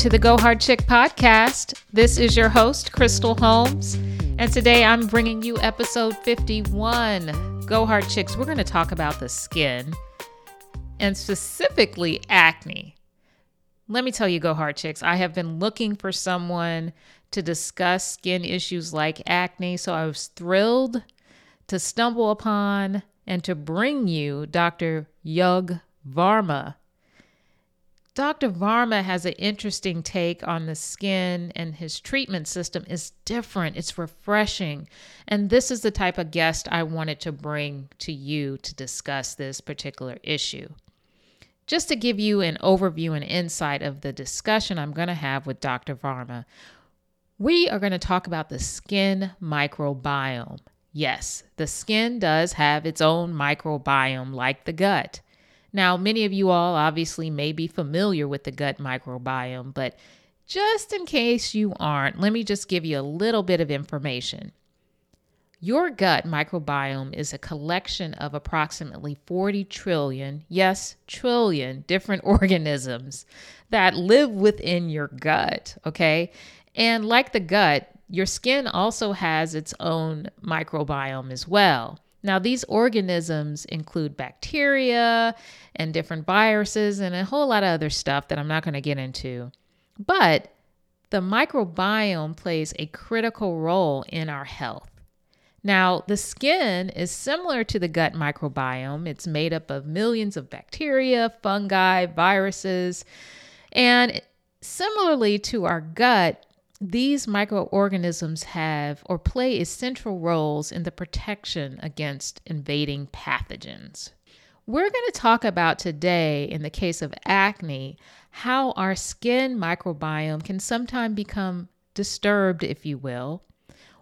To the Go Hard Chick podcast. This is your host, Crystal Holmes, and today I'm bringing you episode 51. Go Hard Chicks, we're going to talk about the skin and specifically acne. Let me tell you, Go Hard Chicks, I have been looking for someone to discuss skin issues like acne, so I was thrilled to stumble upon and to bring you Dr. Yug Varma. Dr. Varma has an interesting take on the skin, and his treatment system is different. It's refreshing. And this is the type of guest I wanted to bring to you to discuss this particular issue. Just to give you an overview and insight of the discussion I'm going to have with Dr. Varma, we are going to talk about the skin microbiome. Yes, the skin does have its own microbiome, like the gut. Now, many of you all obviously may be familiar with the gut microbiome, but just in case you aren't, let me just give you a little bit of information. Your gut microbiome is a collection of approximately 40 trillion, yes, trillion different organisms that live within your gut, okay? And like the gut, your skin also has its own microbiome as well. Now, these organisms include bacteria and different viruses and a whole lot of other stuff that I'm not going to get into. But the microbiome plays a critical role in our health. Now, the skin is similar to the gut microbiome. It's made up of millions of bacteria, fungi, viruses, and similarly to our gut, these microorganisms have or play essential roles in the protection against invading pathogens. We're going to talk about today, in the case of acne, how our skin microbiome can sometimes become disturbed, if you will,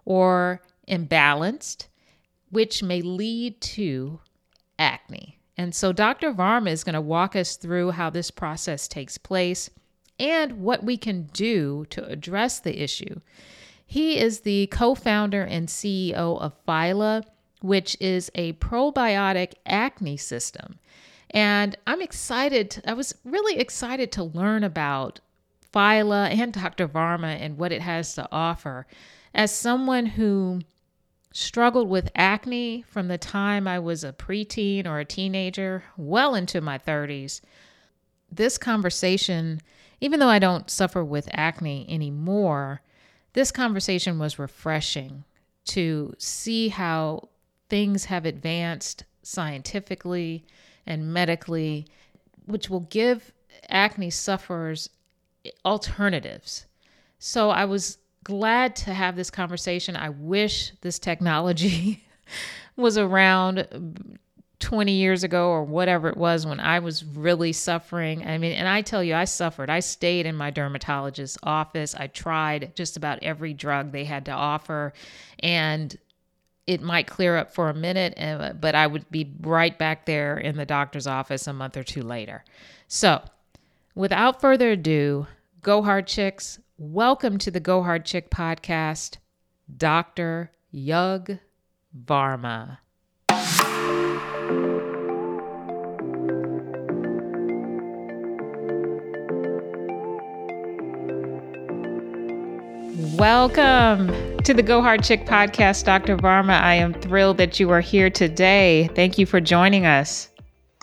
or imbalanced, which may lead to acne. And so, Dr. Varma is going to walk us through how this process takes place and what we can do to address the issue. He is the co founder and CEO of Phyla, which is a probiotic acne system. And I'm excited, I was really excited to learn about Phyla and Dr. Varma and what it has to offer. As someone who struggled with acne from the time I was a preteen or a teenager, well into my 30s, this conversation even though I don't suffer with acne anymore, this conversation was refreshing to see how things have advanced scientifically and medically, which will give acne sufferers alternatives. So I was glad to have this conversation. I wish this technology was around 20 years ago or whatever it was when I was really suffering. I mean, and I tell you, I suffered. I stayed in my dermatologist's office. I tried just about every drug they had to offer, and it might clear up for a minute, uh, but I would be right back there in the doctor's office a month or two later. So, without further ado, Go Hard Chicks, welcome to the Go Hard Chick podcast, Dr. Yug Varma. Welcome to the Go Hard Chick podcast, Dr. Varma. I am thrilled that you are here today. Thank you for joining us.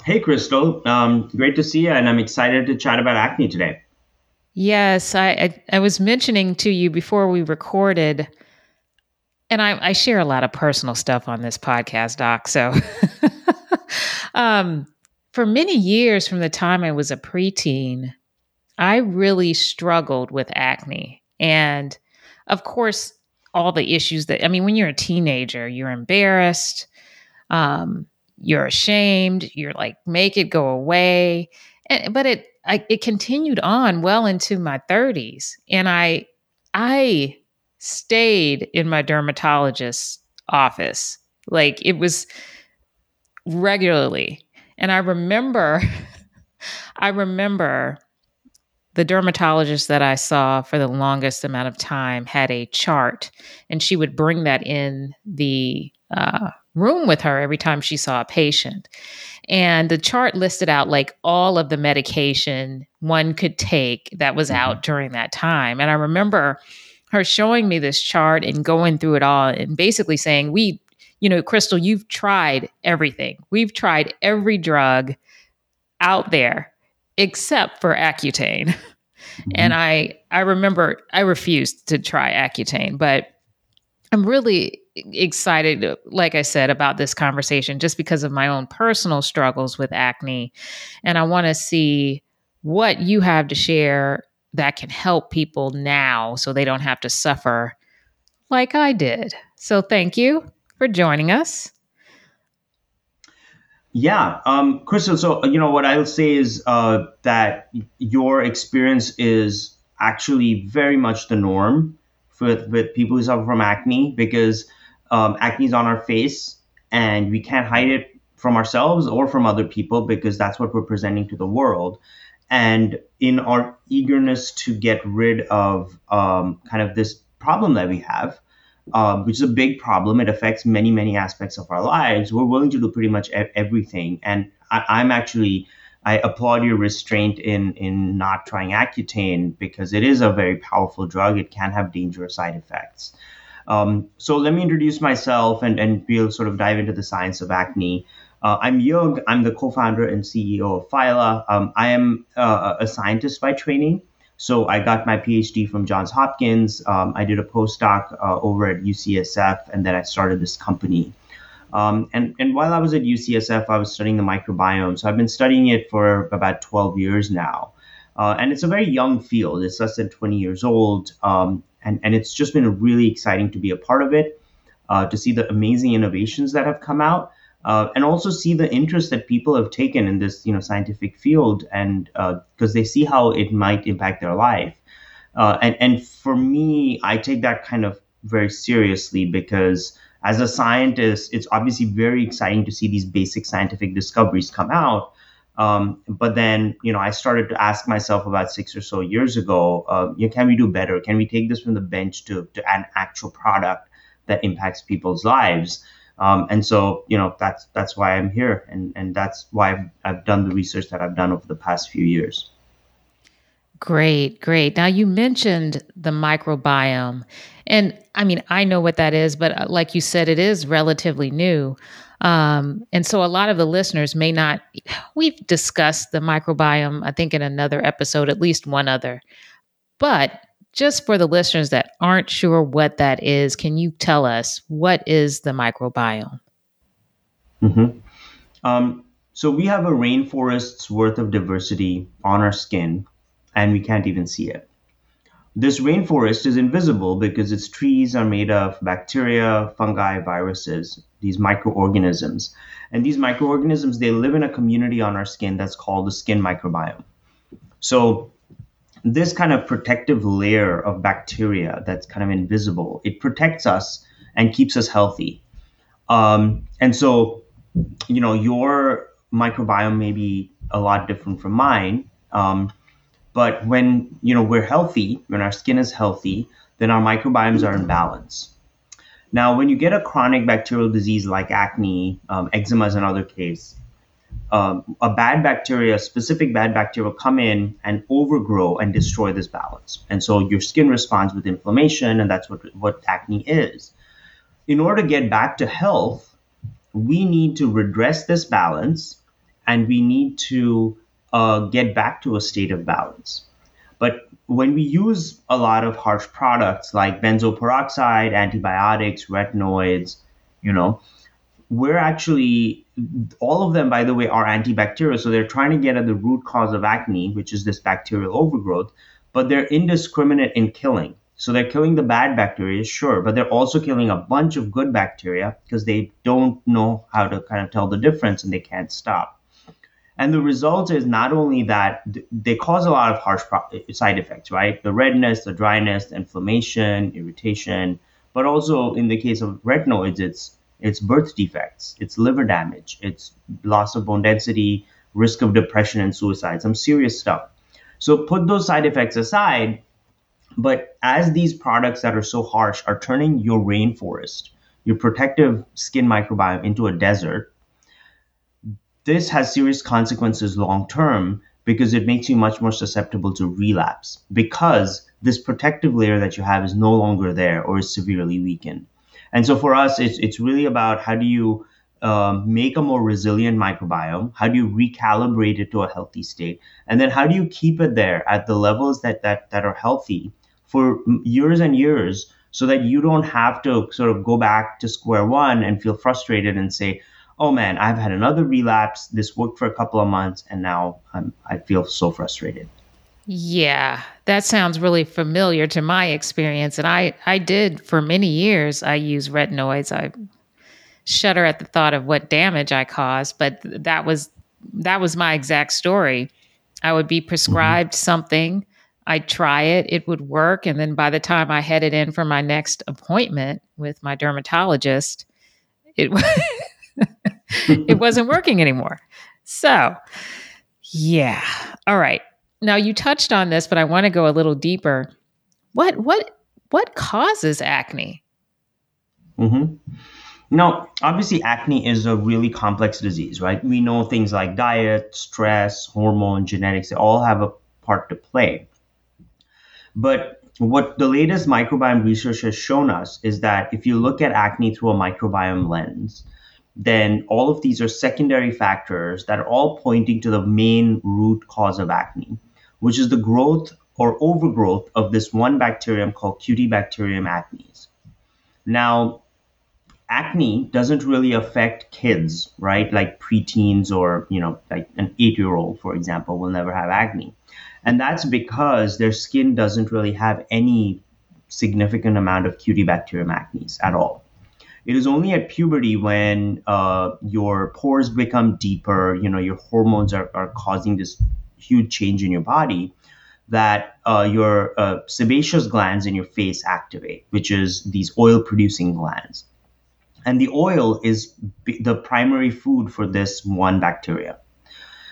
Hey, Crystal. Um, great to see you, and I'm excited to chat about acne today. Yes, I, I, I was mentioning to you before we recorded, and I, I share a lot of personal stuff on this podcast, Doc. So, um, for many years from the time I was a preteen, I really struggled with acne. And of course, all the issues that, I mean, when you're a teenager, you're embarrassed, um, you're ashamed, you're like, make it go away. And, but it, I, it continued on well into my 30s. And I, I stayed in my dermatologist's office. Like it was regularly. And I remember, I remember the dermatologist that I saw for the longest amount of time had a chart, and she would bring that in the uh, room with her every time she saw a patient. And the chart listed out like all of the medication one could take that was mm-hmm. out during that time. And I remember her showing me this chart and going through it all and basically saying, We, you know, Crystal, you've tried everything. We've tried every drug out there except for Accutane. Mm-hmm. And I I remember I refused to try Accutane, but I'm really excited, like I said, about this conversation just because of my own personal struggles with acne. And I want to see what you have to share that can help people now so they don't have to suffer like I did. So thank you for joining us. Yeah, um, Crystal. So you know what I'll say is uh, that your experience is actually very much the norm with with people who suffer from acne because um, acne is on our face and we can't hide it from ourselves or from other people because that's what we're presenting to the world. And in our eagerness to get rid of um, kind of this problem that we have, uh, which is a big problem, it affects many, many aspects of our lives. We're willing to do pretty much everything. And I, I'm actually I applaud your restraint in in not trying Accutane because it is a very powerful drug. It can have dangerous side effects. Um, so let me introduce myself and, and we'll sort of dive into the science of acne. Uh, I'm Yug. I'm the co-founder and CEO of Phyla. Um, I am uh, a scientist by training. So I got my PhD from Johns Hopkins. Um, I did a postdoc uh, over at UCSF, and then I started this company. Um, and, and while I was at UCSF, I was studying the microbiome. So I've been studying it for about 12 years now. Uh, and it's a very young field. It's less than 20 years old. Um, and, and it's just been really exciting to be a part of it, uh, to see the amazing innovations that have come out, uh, and also see the interest that people have taken in this you know scientific field, and because uh, they see how it might impact their life. Uh, and, and for me, I take that kind of very seriously because as a scientist, it's obviously very exciting to see these basic scientific discoveries come out. Um, but then, you know, I started to ask myself about six or so years ago, uh, you know, can we do better? Can we take this from the bench to, to an actual product that impacts people's lives? Um, and so, you know, that's that's why I'm here, and and that's why I've, I've done the research that I've done over the past few years. Great, great. Now you mentioned the microbiome. And I mean, I know what that is, but uh, like you said, it is relatively new. Um, and so a lot of the listeners may not, we've discussed the microbiome, I think, in another episode, at least one other. But just for the listeners that aren't sure what that is, can you tell us what is the microbiome? Mm-hmm. Um, so we have a rainforest's worth of diversity on our skin and we can't even see it. This rainforest is invisible because its trees are made of bacteria, fungi, viruses, these microorganisms. And these microorganisms, they live in a community on our skin that's called the skin microbiome. So this kind of protective layer of bacteria that's kind of invisible, it protects us and keeps us healthy. Um, and so, you know, your microbiome may be a lot different from mine. Um, but when you know we're healthy, when our skin is healthy, then our microbiomes are in balance. Now, when you get a chronic bacterial disease like acne, um, eczema is another case. Um, a bad bacteria, specific bad bacteria, will come in and overgrow and destroy this balance. And so your skin responds with inflammation, and that's what, what acne is. In order to get back to health, we need to redress this balance and we need to uh, get back to a state of balance. But when we use a lot of harsh products like benzoyl peroxide, antibiotics, retinoids, you know, we're actually all of them, by the way, are antibacterial. So they're trying to get at the root cause of acne, which is this bacterial overgrowth, but they're indiscriminate in killing. So they're killing the bad bacteria, sure, but they're also killing a bunch of good bacteria because they don't know how to kind of tell the difference and they can't stop. And the result is not only that they cause a lot of harsh side effects, right? The redness, the dryness, the inflammation, irritation, but also in the case of retinoids, it's it's birth defects, it's liver damage, it's loss of bone density, risk of depression and suicide, some serious stuff. So put those side effects aside, but as these products that are so harsh are turning your rainforest your protective skin microbiome into a desert, this has serious consequences long term because it makes you much more susceptible to relapse because this protective layer that you have is no longer there or is severely weakened. And so for us, it's, it's really about how do you um, make a more resilient microbiome? How do you recalibrate it to a healthy state? And then how do you keep it there at the levels that, that, that are healthy for years and years so that you don't have to sort of go back to square one and feel frustrated and say, oh man, I've had another relapse. This worked for a couple of months, and now I'm, I feel so frustrated. Yeah, that sounds really familiar to my experience. And I, I did for many years, I use retinoids. I shudder at the thought of what damage I caused, but that was that was my exact story. I would be prescribed mm-hmm. something, I'd try it, it would work, and then by the time I headed in for my next appointment with my dermatologist, it it wasn't working anymore. So, yeah. All right. Now you touched on this, but I want to go a little deeper. What what what causes acne? Mm-hmm. Now, obviously, acne is a really complex disease, right? We know things like diet, stress, hormone, genetics, they all have a part to play. But what the latest microbiome research has shown us is that if you look at acne through a microbiome lens, then all of these are secondary factors that are all pointing to the main root cause of acne, which is the growth or overgrowth of this one bacterium called Cutibacterium acnes. Now, acne doesn't really affect kids, right? Like preteens or, you know, like an eight year old, for example, will never have acne. And that's because their skin doesn't really have any significant amount of Cutibacterium acnes at all. It is only at puberty when uh, your pores become deeper, you know, your hormones are, are causing this huge change in your body that uh, your uh, sebaceous glands in your face activate, which is these oil producing glands. And the oil is b- the primary food for this one bacteria.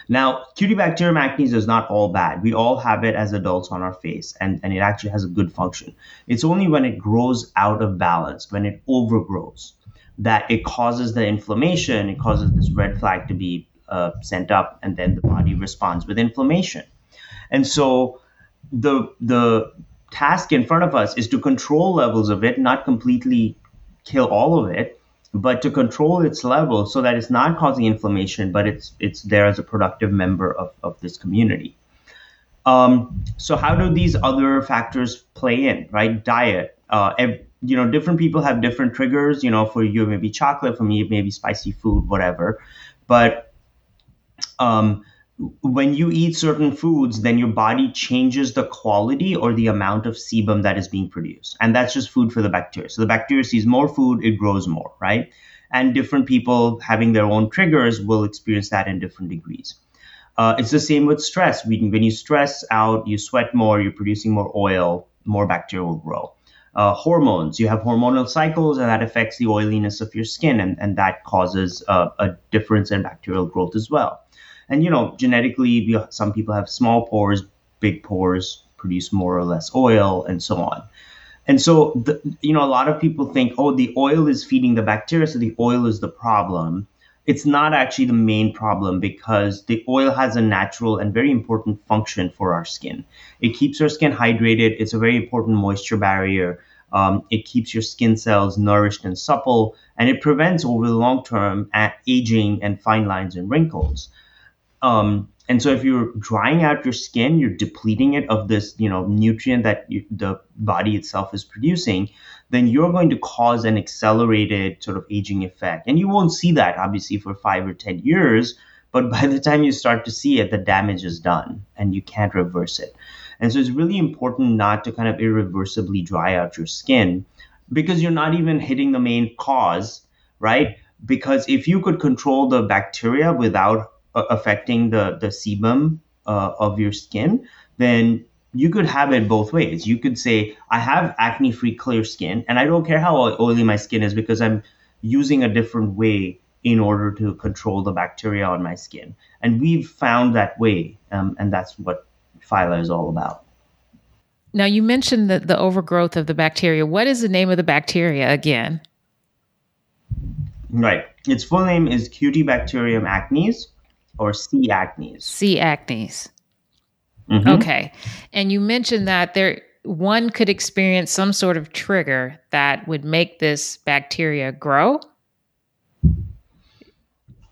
Now, Cutibacterium acnes is not all bad. We all have it as adults on our face, and, and it actually has a good function. It's only when it grows out of balance, when it overgrows, that it causes the inflammation, it causes this red flag to be uh, sent up, and then the body responds with inflammation. And so the the task in front of us is to control levels of it, not completely kill all of it, but to control its level so that it's not causing inflammation, but it's it's there as a productive member of, of this community. Um, so how do these other factors play in, right? Diet. Uh, you know, different people have different triggers. You know, for you maybe chocolate, for me maybe spicy food, whatever. But um, when you eat certain foods, then your body changes the quality or the amount of sebum that is being produced. And that's just food for the bacteria. So the bacteria sees more food, it grows more, right? And different people having their own triggers will experience that in different degrees. Uh, it's the same with stress. When, you stress out, you sweat more, you're producing more oil, more bacteria will grow. Uh, hormones, you have hormonal cycles, and that affects the oiliness of your skin, and, and that causes uh, a difference in bacterial growth as well. And you know, genetically, some people have small pores, big pores, produce more or less oil, and so on. And so, the, you know, a lot of people think, oh, the oil is feeding the bacteria, so the oil is the problem. It's not actually the main problem because the oil has a natural and very important function for our skin. It keeps our skin hydrated. It's a very important moisture barrier. Um, it keeps your skin cells nourished and supple, and it prevents over the long term aging and fine lines and wrinkles. Um, and so if you're drying out your skin, you're depleting it of this, you know, nutrient that you, the body itself is producing, then you're going to cause an accelerated sort of aging effect. And you won't see that obviously for five or 10 years, but by the time you start to see it, the damage is done and you can't reverse it. And so it's really important not to kind of irreversibly dry out your skin because you're not even hitting the main cause, right? Because if you could control the bacteria without affecting the the sebum uh, of your skin, then you could have it both ways. You could say, I have acne free clear skin, and I don't care how oily my skin is because I'm using a different way in order to control the bacteria on my skin. And we've found that way, um, and that's what Phyla is all about. Now, you mentioned the, the overgrowth of the bacteria. What is the name of the bacteria again? Right. Its full name is Cutibacterium acnes or C. acnes. C. acnes. Mm-hmm. Okay. And you mentioned that there one could experience some sort of trigger that would make this bacteria grow.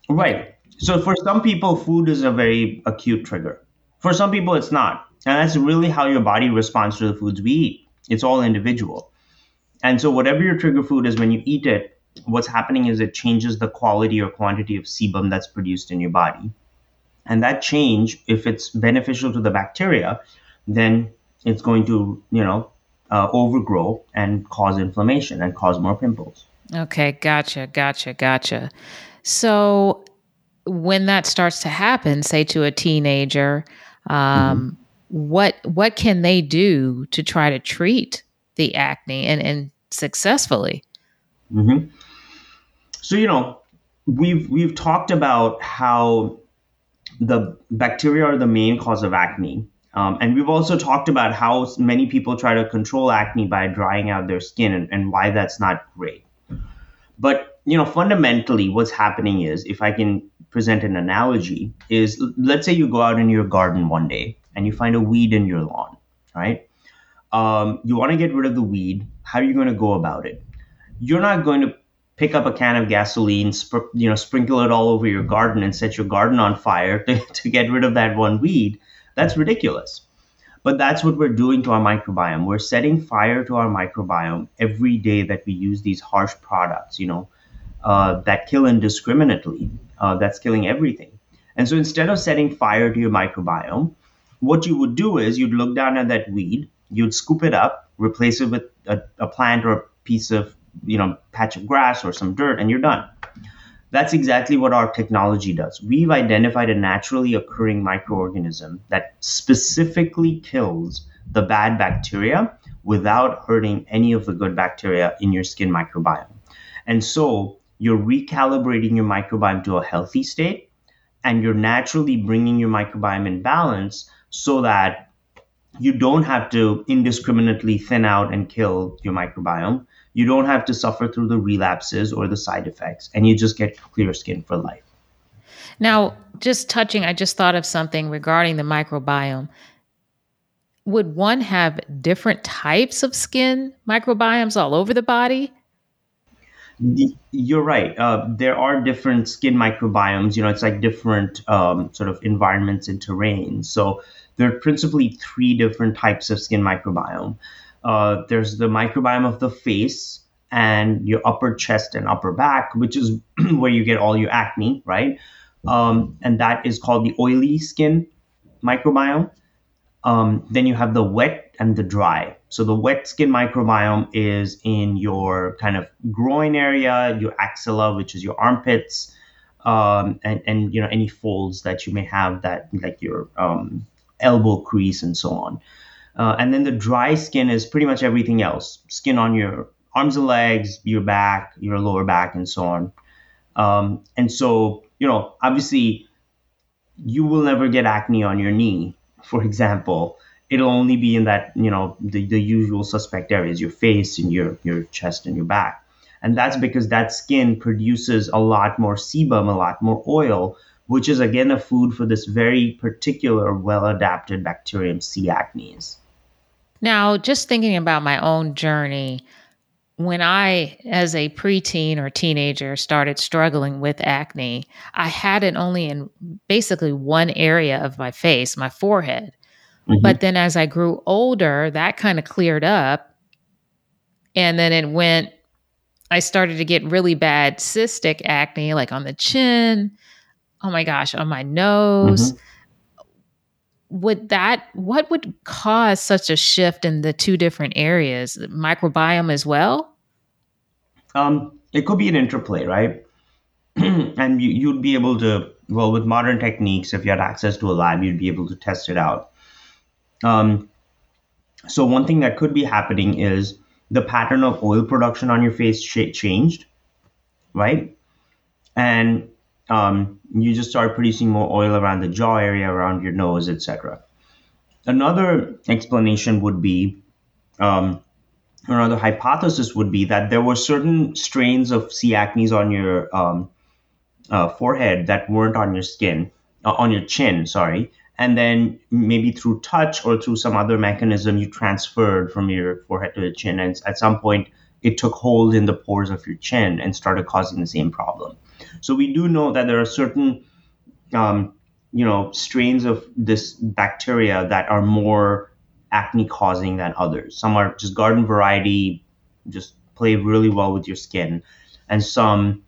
Right. So for some people, food is a very acute trigger. For some people, it's not. And that's really how your body responds to the foods we eat. It's all individual. And so, whatever your trigger food is, when you eat it, what's happening is it changes the quality or quantity of sebum that's produced in your body. And that change, if it's beneficial to the bacteria, then it's going to, you know, uh, overgrow and cause inflammation and cause more pimples. Okay, gotcha, gotcha, gotcha. So when that starts to happen, say to a teenager, um, mm-hmm. what what can they do to try to treat the acne and, and successfully? Mm-hmm. So you know, we've we've talked about how the bacteria are the main cause of acne. Um, and we've also talked about how many people try to control acne by drying out their skin and, and why that's not great. But you know, fundamentally, what's happening is, if I can present an analogy, is let's say you go out in your garden one day and you find a weed in your lawn, right? Um, you want to get rid of the weed. How are you going to go about it? You're not going to pick up a can of gasoline, sp- you know, sprinkle it all over your garden and set your garden on fire to, to get rid of that one weed. That's ridiculous. But that's what we're doing to our microbiome. We're setting fire to our microbiome every day that we use these harsh products, you know, uh, that kill indiscriminately. Uh, that's killing everything. And so instead of setting fire to your microbiome, what you would do is you'd look down at that weed, you'd scoop it up, replace it with a, a plant or a piece of you know patch of grass or some dirt and you're done. That's exactly what our technology does. We've identified a naturally occurring microorganism that specifically kills the bad bacteria without hurting any of the good bacteria in your skin microbiome. And so you're recalibrating your microbiome to a healthy state and you're naturally bringing your microbiome in balance so that you don't have to indiscriminately thin out and kill your microbiome you don't have to suffer through the relapses or the side effects, and you just get clear skin for life. Now, just touching, I just thought of something regarding the microbiome. Would one have different types of skin microbiomes all over the body? You're right. Uh, there are different skin microbiomes. You know, it's like different um, sort of environments and terrains. So there are principally three different types of skin microbiome. Uh, there's the microbiome of the face and your upper chest and upper back, which is where you get all your acne, right? Um, and that is called the oily skin microbiome. Um, then you have the wet and the dry. So the wet skin microbiome is in your kind of groin area, your axilla, which is your armpits, um, and, and you know any folds that you may have that like your um, elbow crease and so on. Uh, and then the dry skin is pretty much everything else skin on your arms and legs, your back, your lower back, and so on. Um, and so, you know, obviously, you will never get acne on your knee, for example. It'll only be in that, you know, the, the usual suspect areas, your face and your, your chest and your back. And that's because that skin produces a lot more sebum, a lot more oil, which is again a food for this very particular, well adapted bacterium C. acnes. Now, just thinking about my own journey, when I, as a preteen or teenager, started struggling with acne, I had it only in basically one area of my face, my forehead. Mm-hmm. But then as I grew older, that kind of cleared up. And then it went, I started to get really bad cystic acne, like on the chin. Oh my gosh, on my nose. Mm-hmm would that what would cause such a shift in the two different areas? Microbiome as well? Um, it could be an interplay right? And you, you'd be able to well with modern techniques if you had access to a lab you'd be able to test it out. Um, so one thing that could be happening is the pattern of oil production on your face changed right? And um, you just start producing more oil around the jaw area, around your nose, etc. Another explanation would be um, another hypothesis would be that there were certain strains of C. acnes on your um, uh, forehead that weren't on your skin, uh, on your chin, sorry. And then maybe through touch or through some other mechanism, you transferred from your forehead to the chin. And at some point, it took hold in the pores of your chin and started causing the same problem. So we do know that there are certain, um, you know, strains of this bacteria that are more acne causing than others. Some are just garden variety, just play really well with your skin, and some,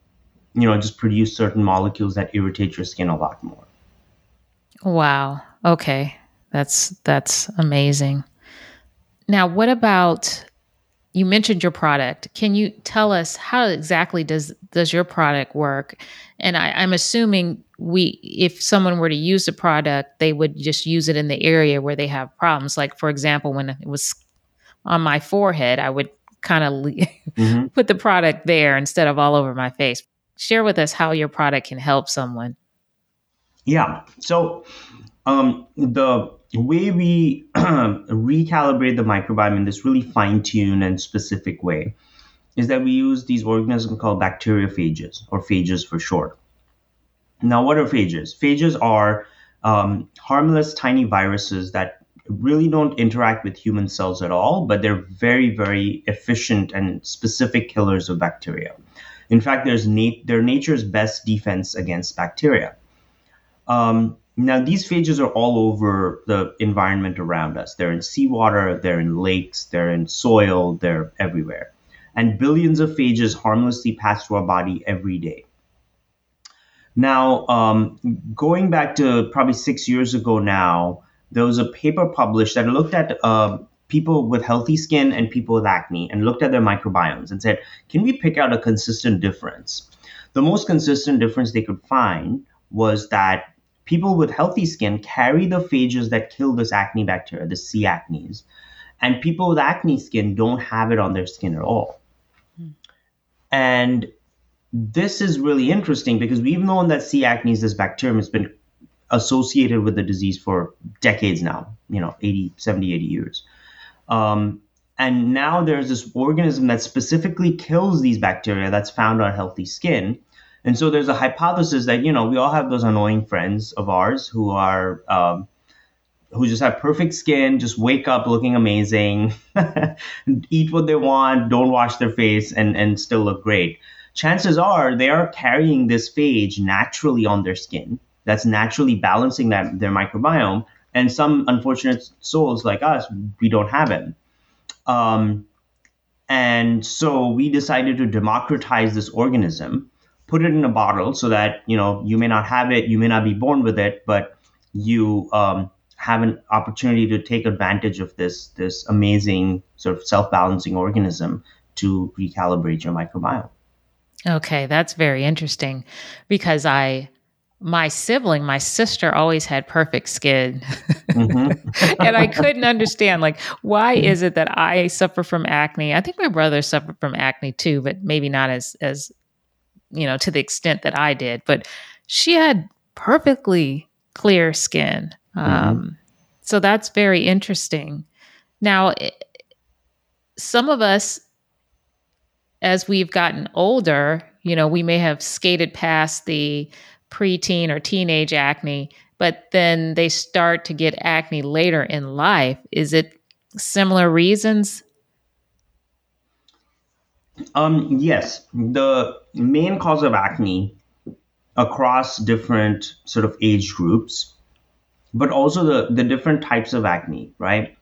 you know, just produce certain molecules that irritate your skin a lot more. Wow. Okay. That's that's amazing. Now, what about you mentioned your product. Can you tell us how exactly does does your product work? And I, I'm assuming we if someone were to use the product, they would just use it in the area where they have problems. Like for example, when it was on my forehead, I would kind of mm-hmm. put the product there instead of all over my face. Share with us how your product can help someone. Yeah. So um, the way we recalibrate the microbiome in this really fine-tuned and specific way is that we use these organisms called bacteriophages, or phages for short. Now, what are phages? Phages are um, harmless tiny viruses that really don't interact with human cells at all, but they're very, very efficient and specific killers of bacteria. In fact, there's nat- they're nature's best defense against bacteria. Um, now, these phages are all over the environment around us. They're in seawater, they're in lakes, they're in soil, they're everywhere. And billions of phages harmlessly pass through our body every day. Now, um, going back to probably six years ago now, there was a paper published that looked at uh, people with healthy skin and people with acne and looked at their microbiomes and said, can we pick out a consistent difference? The most consistent difference they could find was that people with healthy skin carry the phages that kill this acne bacteria, the C. acnes. And people with acne skin don't have it on their skin at all. Hmm. And this is really interesting because we've known that C. acnes, this bacterium, has been associated with the disease for decades now, you know, 80, 70, 80 years. Um, and now there's this organism that specifically kills these bacteria that's found on healthy skin and so there's a hypothesis that you know we all have those annoying friends of ours who are um, who just have perfect skin, just wake up looking amazing, eat what they want, don't wash their face, and and still look great. Chances are they are carrying this phage naturally on their skin. That's naturally balancing that their microbiome. And some unfortunate souls like us, we don't have it. Um, and so we decided to democratize this organism put it in a bottle so that you know you may not have it, you may not be born with it, but you um, have an opportunity to take advantage of this this amazing sort of self balancing organism to recalibrate your microbiome. Okay, that's very interesting because I my sibling, my sister always had perfect skin. Mm-hmm. and I couldn't understand like why is it that I suffer from acne? I think my brother suffered from acne too, but maybe not as as you know, to the extent that I did, but she had perfectly clear skin. Mm-hmm. Um, so that's very interesting. Now, some of us, as we've gotten older, you know, we may have skated past the preteen or teenage acne, but then they start to get acne later in life. Is it similar reasons? Um, yes. The main cause of acne across different sort of age groups, but also the, the different types of acne, right?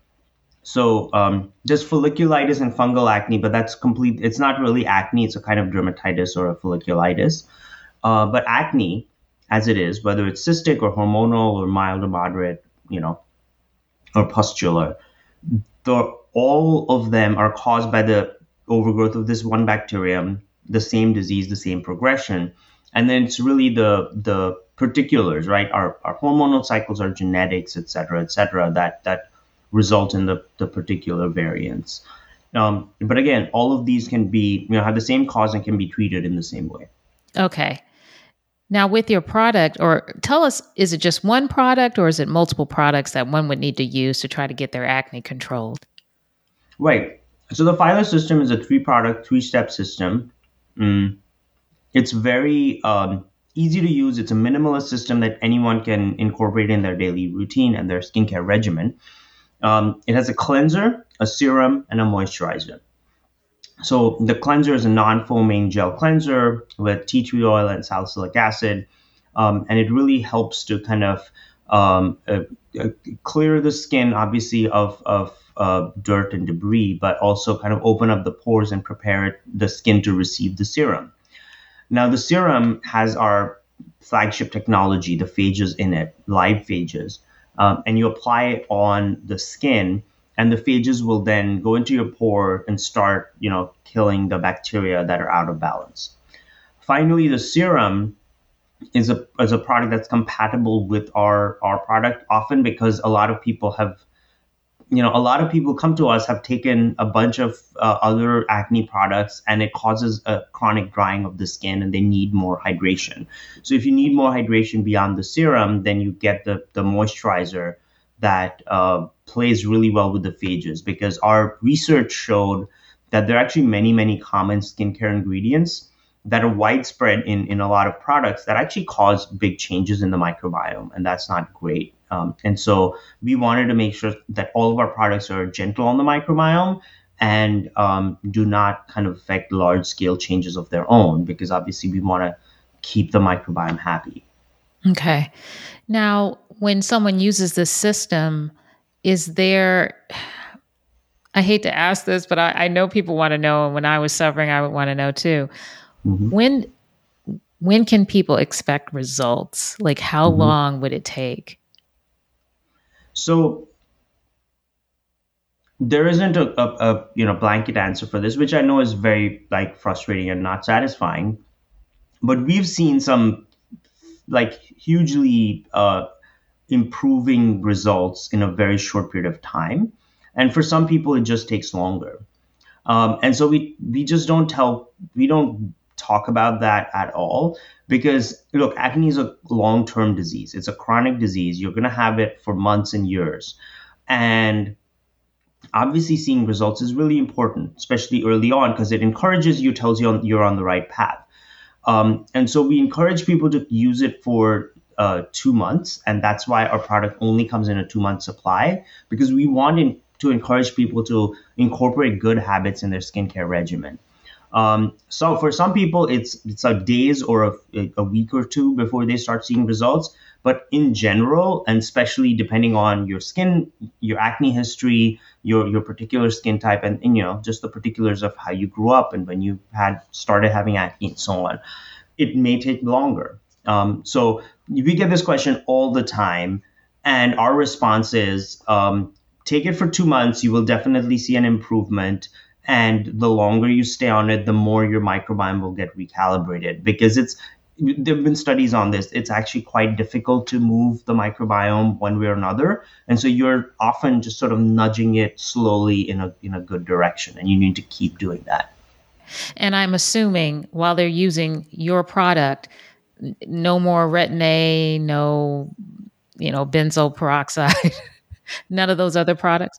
So um, there's folliculitis and fungal acne, but that's complete. It's not really acne. It's a kind of dermatitis or a folliculitis. Uh, but acne, as it is, whether it's cystic or hormonal or mild or moderate, you know, or pustular, the, all of them are caused by the overgrowth of this one bacterium the same disease, the same progression. And then it's really the the particulars, right? Our, our hormonal cycles, our genetics, et cetera, et cetera, that that result in the, the particular variants. Um, but again, all of these can be, you know, have the same cause and can be treated in the same way. Okay. Now, with your product, or tell us, is it just one product or is it multiple products that one would need to use to try to get their acne controlled? Right. So the Phyla system is a three-product, three-step system. Mm. It's very um, easy to use. It's a minimalist system that anyone can incorporate in their daily routine and their skincare regimen. Um, it has a cleanser, a serum, and a moisturizer. So the cleanser is a non-foaming gel cleanser with tea tree oil and salicylic acid, um, and it really helps to kind of um, uh, uh, clear the skin, obviously of of uh, dirt and debris, but also kind of open up the pores and prepare it, the skin to receive the serum. Now the serum has our flagship technology, the phages in it, live phages, um, and you apply it on the skin and the phages will then go into your pore and start, you know, killing the bacteria that are out of balance. Finally, the serum is a is a product that's compatible with our our product often because a lot of people have you know, a lot of people come to us have taken a bunch of uh, other acne products and it causes a chronic drying of the skin and they need more hydration. So if you need more hydration beyond the serum, then you get the, the moisturizer that uh, plays really well with the phages because our research showed that there are actually many, many common skincare ingredients that are widespread in, in a lot of products that actually cause big changes in the microbiome, and that's not great. Um, and so we wanted to make sure that all of our products are gentle on the microbiome and um, do not kind of affect large scale changes of their own, because obviously we want to keep the microbiome happy. Okay. Now, when someone uses this system, is there I hate to ask this, but I, I know people want to know. And when I was suffering, I would want to know too. Mm-hmm. When when can people expect results? Like how mm-hmm. long would it take? So there isn't a, a, a, you know blanket answer for this, which I know is very like frustrating and not satisfying. But we've seen some like hugely uh, improving results in a very short period of time, and for some people it just takes longer. Um, and so we we just don't tell we don't talk about that at all. Because look acne is a long-term disease. It's a chronic disease. You're going to have it for months and years. And obviously seeing results is really important especially early on because it encourages you tells you you're on the right path. Um, and so we encourage people to use it for uh, two months and that's why our product only comes in a two month supply because we want in, to encourage people to incorporate good habits in their skincare regimen um, so for some people, it's it's like days or a, a week or two before they start seeing results. But in general, and especially depending on your skin, your acne history, your your particular skin type, and, and you know just the particulars of how you grew up and when you had started having acne and so on, it may take longer. Um, so we get this question all the time, and our response is um, take it for two months. You will definitely see an improvement and the longer you stay on it the more your microbiome will get recalibrated. Because it's there have been studies on this. It's actually quite difficult to move the microbiome one way or another. And so you're often just sort of nudging it slowly in a in a good direction. And you need to keep doing that. And i'm assuming while they're using your product no more retin-a no you know benzoyl peroxide none of those other products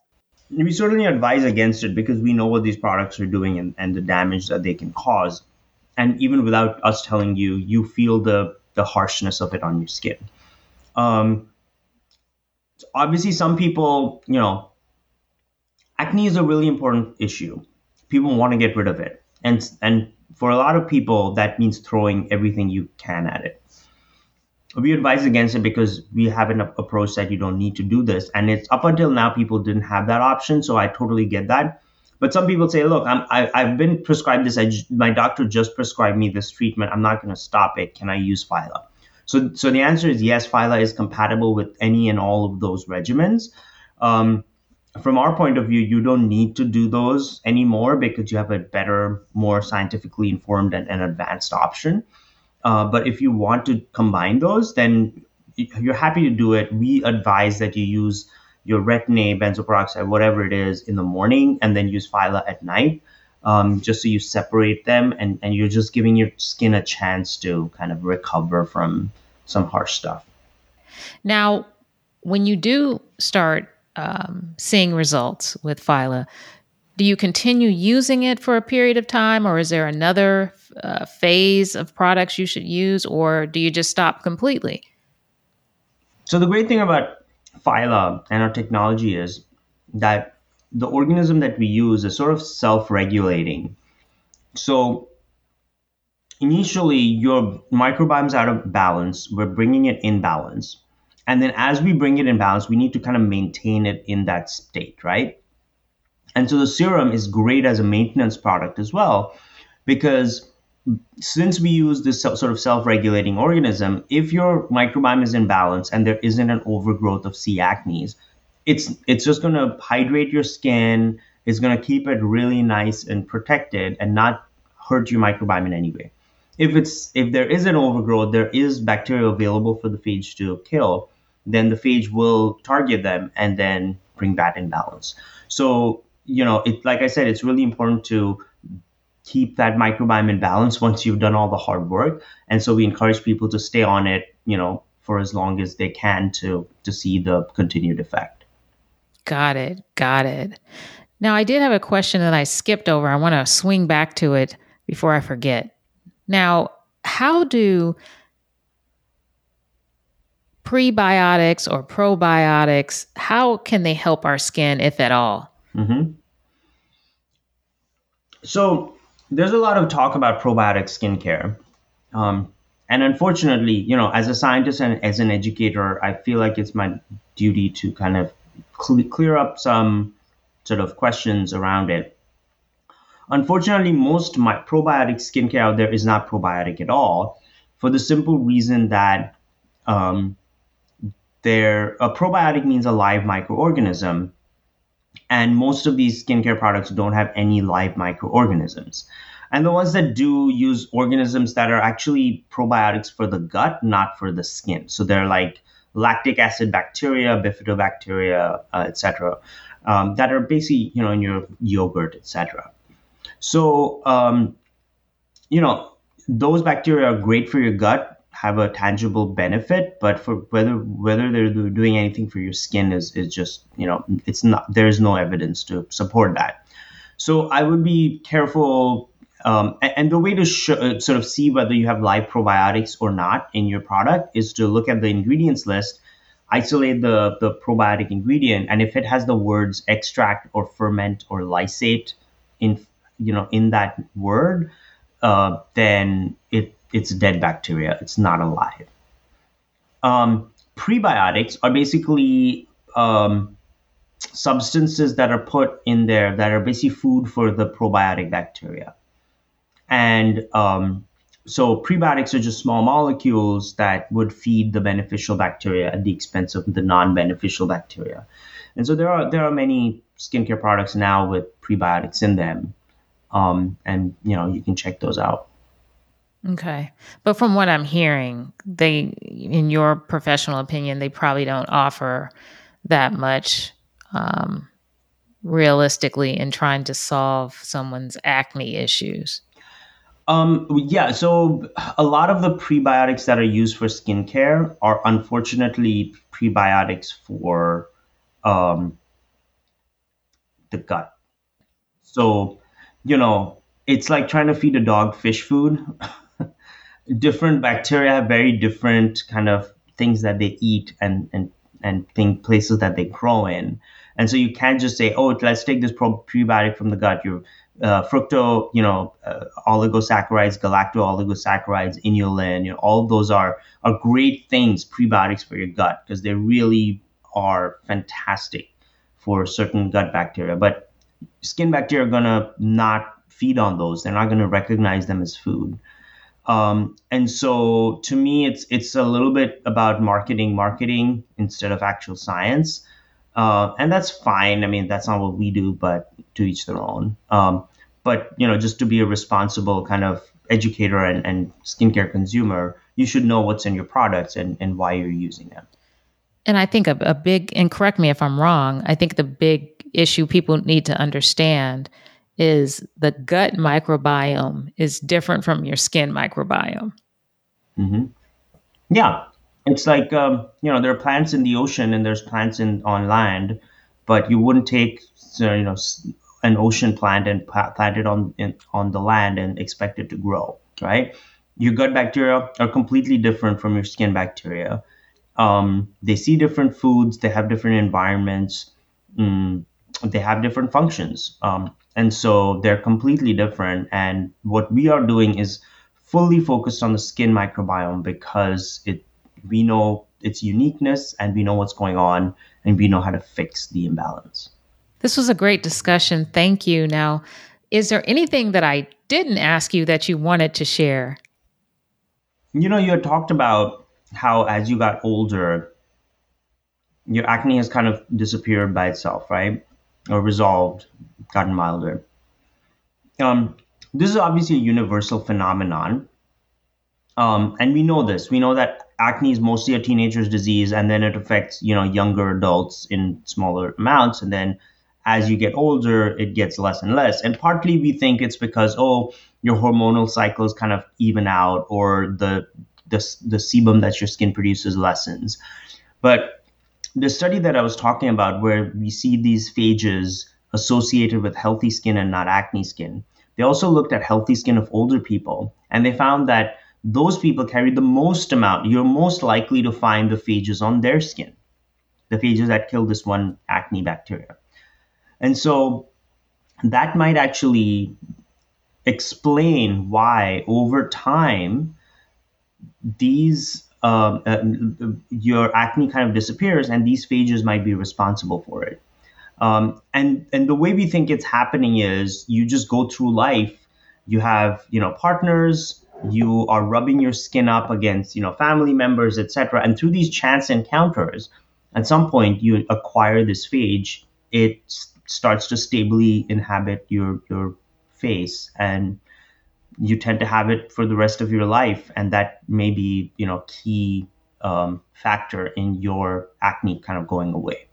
we certainly advise against it because we know what these products are doing and, and the damage that they can cause. And even without us telling you, you feel the the harshness of it on your skin. Um, obviously, some people, you know, acne is a really important issue. People want to get rid of it, and and for a lot of people, that means throwing everything you can at it we advise against it because we have an approach that you don't need to do this. And it's up until now people didn't have that option. So i totally get that. But some people say look I'm, I, have been prescribed this. I, my doctor just prescribed me this treatment. I'm not going to stop it. Can i use phyla so so the answer is yes phyla is compatible with any and all of those regimens. Um, from our point of view you don't need to do those anymore because you have a better more scientifically informed and, and advanced option uh, but if you want to combine those, then you're happy to do it. We advise that you use your retin-A, benzoyl peroxide, whatever it is, in the morning, and then use Phyla at night, um, just so you separate them, and, and you're just giving your skin a chance to kind of recover from some harsh stuff. Now, when you do start um, seeing results with Phyla, do you continue using it for a period of time, or is there another uh, phase of products you should use, or do you just stop completely? So, the great thing about Phyla and our technology is that the organism that we use is sort of self regulating. So, initially, your microbiome's out of balance, we're bringing it in balance. And then, as we bring it in balance, we need to kind of maintain it in that state, right? And so the serum is great as a maintenance product as well, because since we use this sort of self-regulating organism, if your microbiome is in balance and there isn't an overgrowth of C. acnes, it's it's just going to hydrate your skin. It's going to keep it really nice and protected and not hurt your microbiome in any way. If it's if there is an overgrowth, there is bacteria available for the phage to kill, then the phage will target them and then bring that in balance. So you know, it like I said, it's really important to keep that microbiome in balance once you've done all the hard work. And so we encourage people to stay on it, you know, for as long as they can to to see the continued effect. Got it. Got it. Now I did have a question that I skipped over. I want to swing back to it before I forget. Now, how do prebiotics or probiotics how can they help our skin if at all? Mm-hmm. So there's a lot of talk about probiotic skincare. Um, and unfortunately, you know, as a scientist and as an educator, I feel like it's my duty to kind of cl- clear up some sort of questions around it. Unfortunately, most my probiotic skincare out there is not probiotic at all, for the simple reason that um, there a probiotic means a live microorganism, and most of these skincare products don't have any live microorganisms. And the ones that do use organisms that are actually probiotics for the gut, not for the skin. So they're like lactic acid bacteria, bifidobacteria, uh, etc., um, that are basically you know in your yogurt, etc. So um, you know those bacteria are great for your gut have a tangible benefit but for whether whether they're doing anything for your skin is is just you know it's not there's no evidence to support that. So i would be careful um, and, and, the way to sh- uh, sort of see whether you have live probiotics or not in your product is to look at the ingredients list isolate the the probiotic ingredient and if it has the words extract or ferment or lysate in you know in that word uh, then it it's dead bacteria. It's not alive. Um, prebiotics are basically um, substances that are put in there that are basically food for the probiotic bacteria. And um, so prebiotics are just small molecules that would feed the beneficial bacteria at the expense of the non-beneficial bacteria. And so there are there are many skincare products now with prebiotics in them, um, and you know you can check those out. Okay. But from what I'm hearing, they, in your professional opinion, they probably don't offer that much um, realistically in trying to solve someone's acne issues. Um, yeah, so a lot of the prebiotics that are used for skincare are unfortunately prebiotics for um, the gut. So, you know, it's like trying to feed a dog fish food. different bacteria have very different kind of things that they eat and and and think places that they grow in. And so you can't just say, oh, let's take this prebiotic from the gut. Your uh, fructo, you know, uh, oligosaccharides, galacto oligosaccharides, inulin, you know, all of those are are great things, prebiotics for your gut because they really are fantastic for certain gut bacteria. But skin bacteria are gonna not feed on those. They're not gonna recognize them as food. Um, and so to me, it's it's a little bit about marketing, marketing instead of actual science, uh, and that's fine. I mean, that's not what we do, but to each their own. Um, but you know, just to be a responsible kind of educator and, and skincare consumer, you should know what's in your products and, and why you're using them. And I think a, a big, and correct me if I'm wrong, I think the big issue people need to understand is the gut microbiome is different from your skin microbiome. Mm-hmm. Yeah, it's like um, you know there are plants in the ocean and there's plants in on land, but you wouldn't take you know an ocean plant and plant it on in, on the land and expect it to grow, right? Your gut bacteria are completely different from your skin bacteria. Um, they see different foods, they have different environments, mm, they have different functions, um, and so they're completely different. And what we are doing is fully focused on the skin microbiome because it we know its uniqueness and we know what's going on and we know how to fix the imbalance. This was a great discussion. Thank you. Now, is there anything that I didn't ask you that you wanted to share? You know, you had talked about how as you got older, your acne has kind of disappeared by itself, right? Or resolved, gotten milder. Um, this is obviously a universal phenomenon. Um, and we know this. We know that acne is mostly a teenager's disease, and then it affects you know younger adults in smaller amounts, and then as you get older, it gets less and less. And partly we think it's because oh, your hormonal cycles kind of even out, or the the the sebum that your skin produces lessens. But the study that I was talking about, where we see these phages associated with healthy skin and not acne skin, they also looked at healthy skin of older people, and they found that those people carry the most amount. You're most likely to find the phages on their skin, the phages that kill this one acne bacteria. And so that might actually explain why over time these uh, uh, your acne kind of disappears and these phages might be responsible for it. Um, and and the way we think it's happening is you just go through life you have you know partners you are rubbing your skin up against you know family members etc and through these chance encounters at some point you acquire this phage it starts to stably inhabit your your face and you tend to have it for the rest of your life and that may be you know key um, factor in your acne kind of going away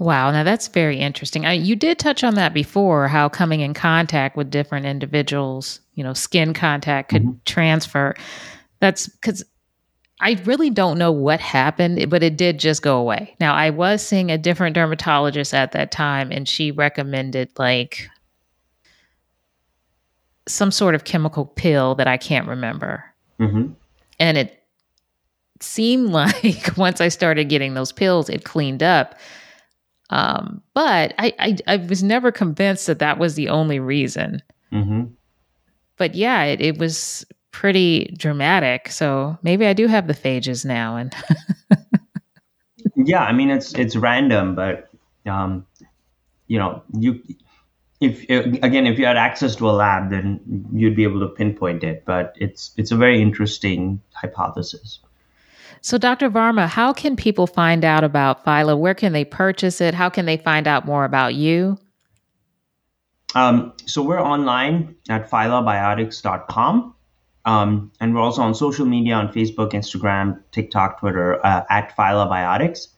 Wow, now that's very interesting. I, you did touch on that before, how coming in contact with different individuals, you know, skin contact could mm-hmm. transfer. That's because I really don't know what happened, but it did just go away. Now, I was seeing a different dermatologist at that time, and she recommended like some sort of chemical pill that I can't remember. Mm-hmm. And it seemed like once I started getting those pills, it cleaned up. Um, but I, I, I was never convinced that that was the only reason. Mm-hmm. But yeah, it, it was pretty dramatic. So maybe I do have the phages now. And yeah, I mean it's it's random, but um, you know you if again if you had access to a lab, then you'd be able to pinpoint it. But it's it's a very interesting hypothesis. So, Dr. Varma, how can people find out about Phyla? Where can they purchase it? How can they find out more about you? Um, so, we're online at phylabiotics.com. Um, and we're also on social media on Facebook, Instagram, TikTok, Twitter uh, at Phylabiotics.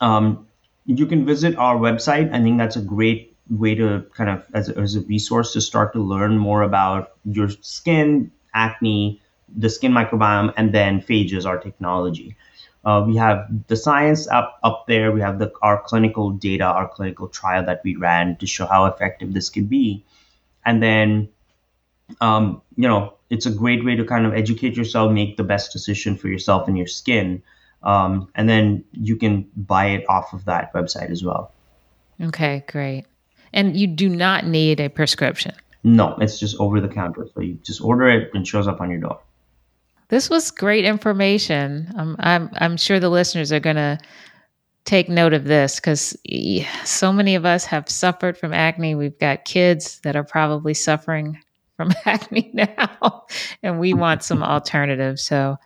Um, you can visit our website. I think that's a great way to kind of, as as a resource, to start to learn more about your skin, acne, the skin microbiome, and then phages, our technology. Uh, we have the science up up there. We have the our clinical data, our clinical trial that we ran to show how effective this could be, and then, um, you know, it's a great way to kind of educate yourself, make the best decision for yourself and your skin, um, and then you can buy it off of that website as well. Okay, great. And you do not need a prescription. No, it's just over the counter. So you just order it and it shows up on your door. This was great information. I'm I'm, I'm sure the listeners are going to take note of this because so many of us have suffered from acne. We've got kids that are probably suffering from acne now, and we want some alternatives. So,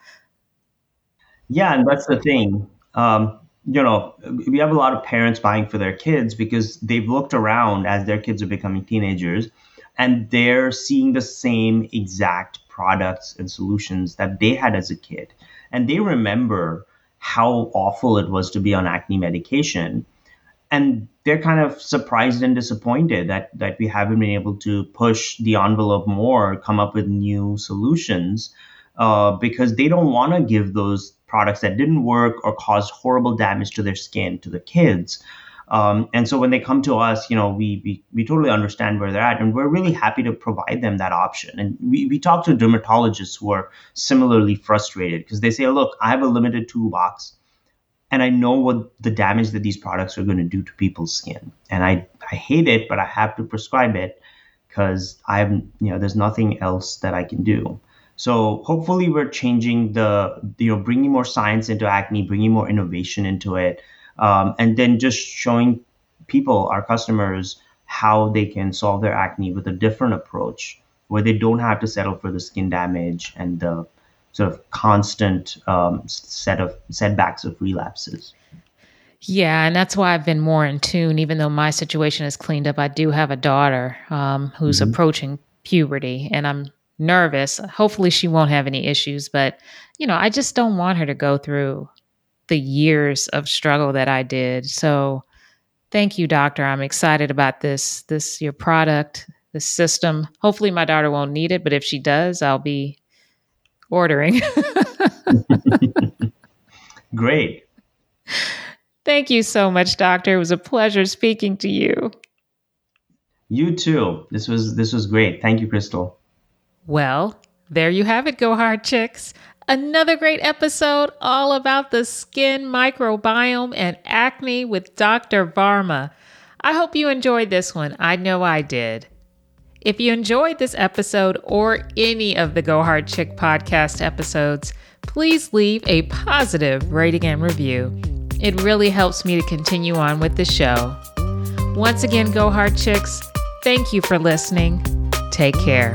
yeah, and that's the thing. Um, you know, we have a lot of parents buying for their kids because they've looked around as their kids are becoming teenagers and they're seeing the same exact products and solutions that they had as a kid. And they remember how awful it was to be on acne medication. And they're kind of surprised and disappointed that, that we haven't been able to push the envelope more, come up with new solutions, uh, because they don't want to give those products that didn't work or caused horrible damage to their skin to the kids. Um, and so when they come to us, you know, we, we we totally understand where they're at, and we're really happy to provide them that option. And we, we talk to dermatologists who are similarly frustrated because they say, look, I have a limited toolbox, and I know what the damage that these products are going to do to people's skin, and I I hate it, but I have to prescribe it because I'm you know there's nothing else that I can do. So hopefully we're changing the you know bringing more science into acne, bringing more innovation into it um, and then just showing people, our customers, how they can solve their acne with a different approach where they don't have to settle for the skin damage and the sort of constant um, set of setbacks of relapses. Yeah, and that's why I've been more in tune. Even though my situation is cleaned up, I do have a daughter um, who's mm-hmm. approaching puberty, and I'm nervous. Hopefully, she won't have any issues, but you know, I just don't want her to go through the years of struggle that I did. So thank you, doctor. I'm excited about this, this, your product, the system. Hopefully my daughter won't need it, but if she does, I'll be ordering. Great. Thank you so much, doctor. It was a pleasure speaking to you. You too. This was this was great. Thank you, Crystal. Well, there you have it, Go Hard Chicks. Another great episode all about the skin microbiome and acne with Dr. Varma. I hope you enjoyed this one. I know I did. If you enjoyed this episode or any of the Go Hard Chick podcast episodes, please leave a positive rating and review. It really helps me to continue on with the show. Once again, Go Hard Chicks, thank you for listening. Take care.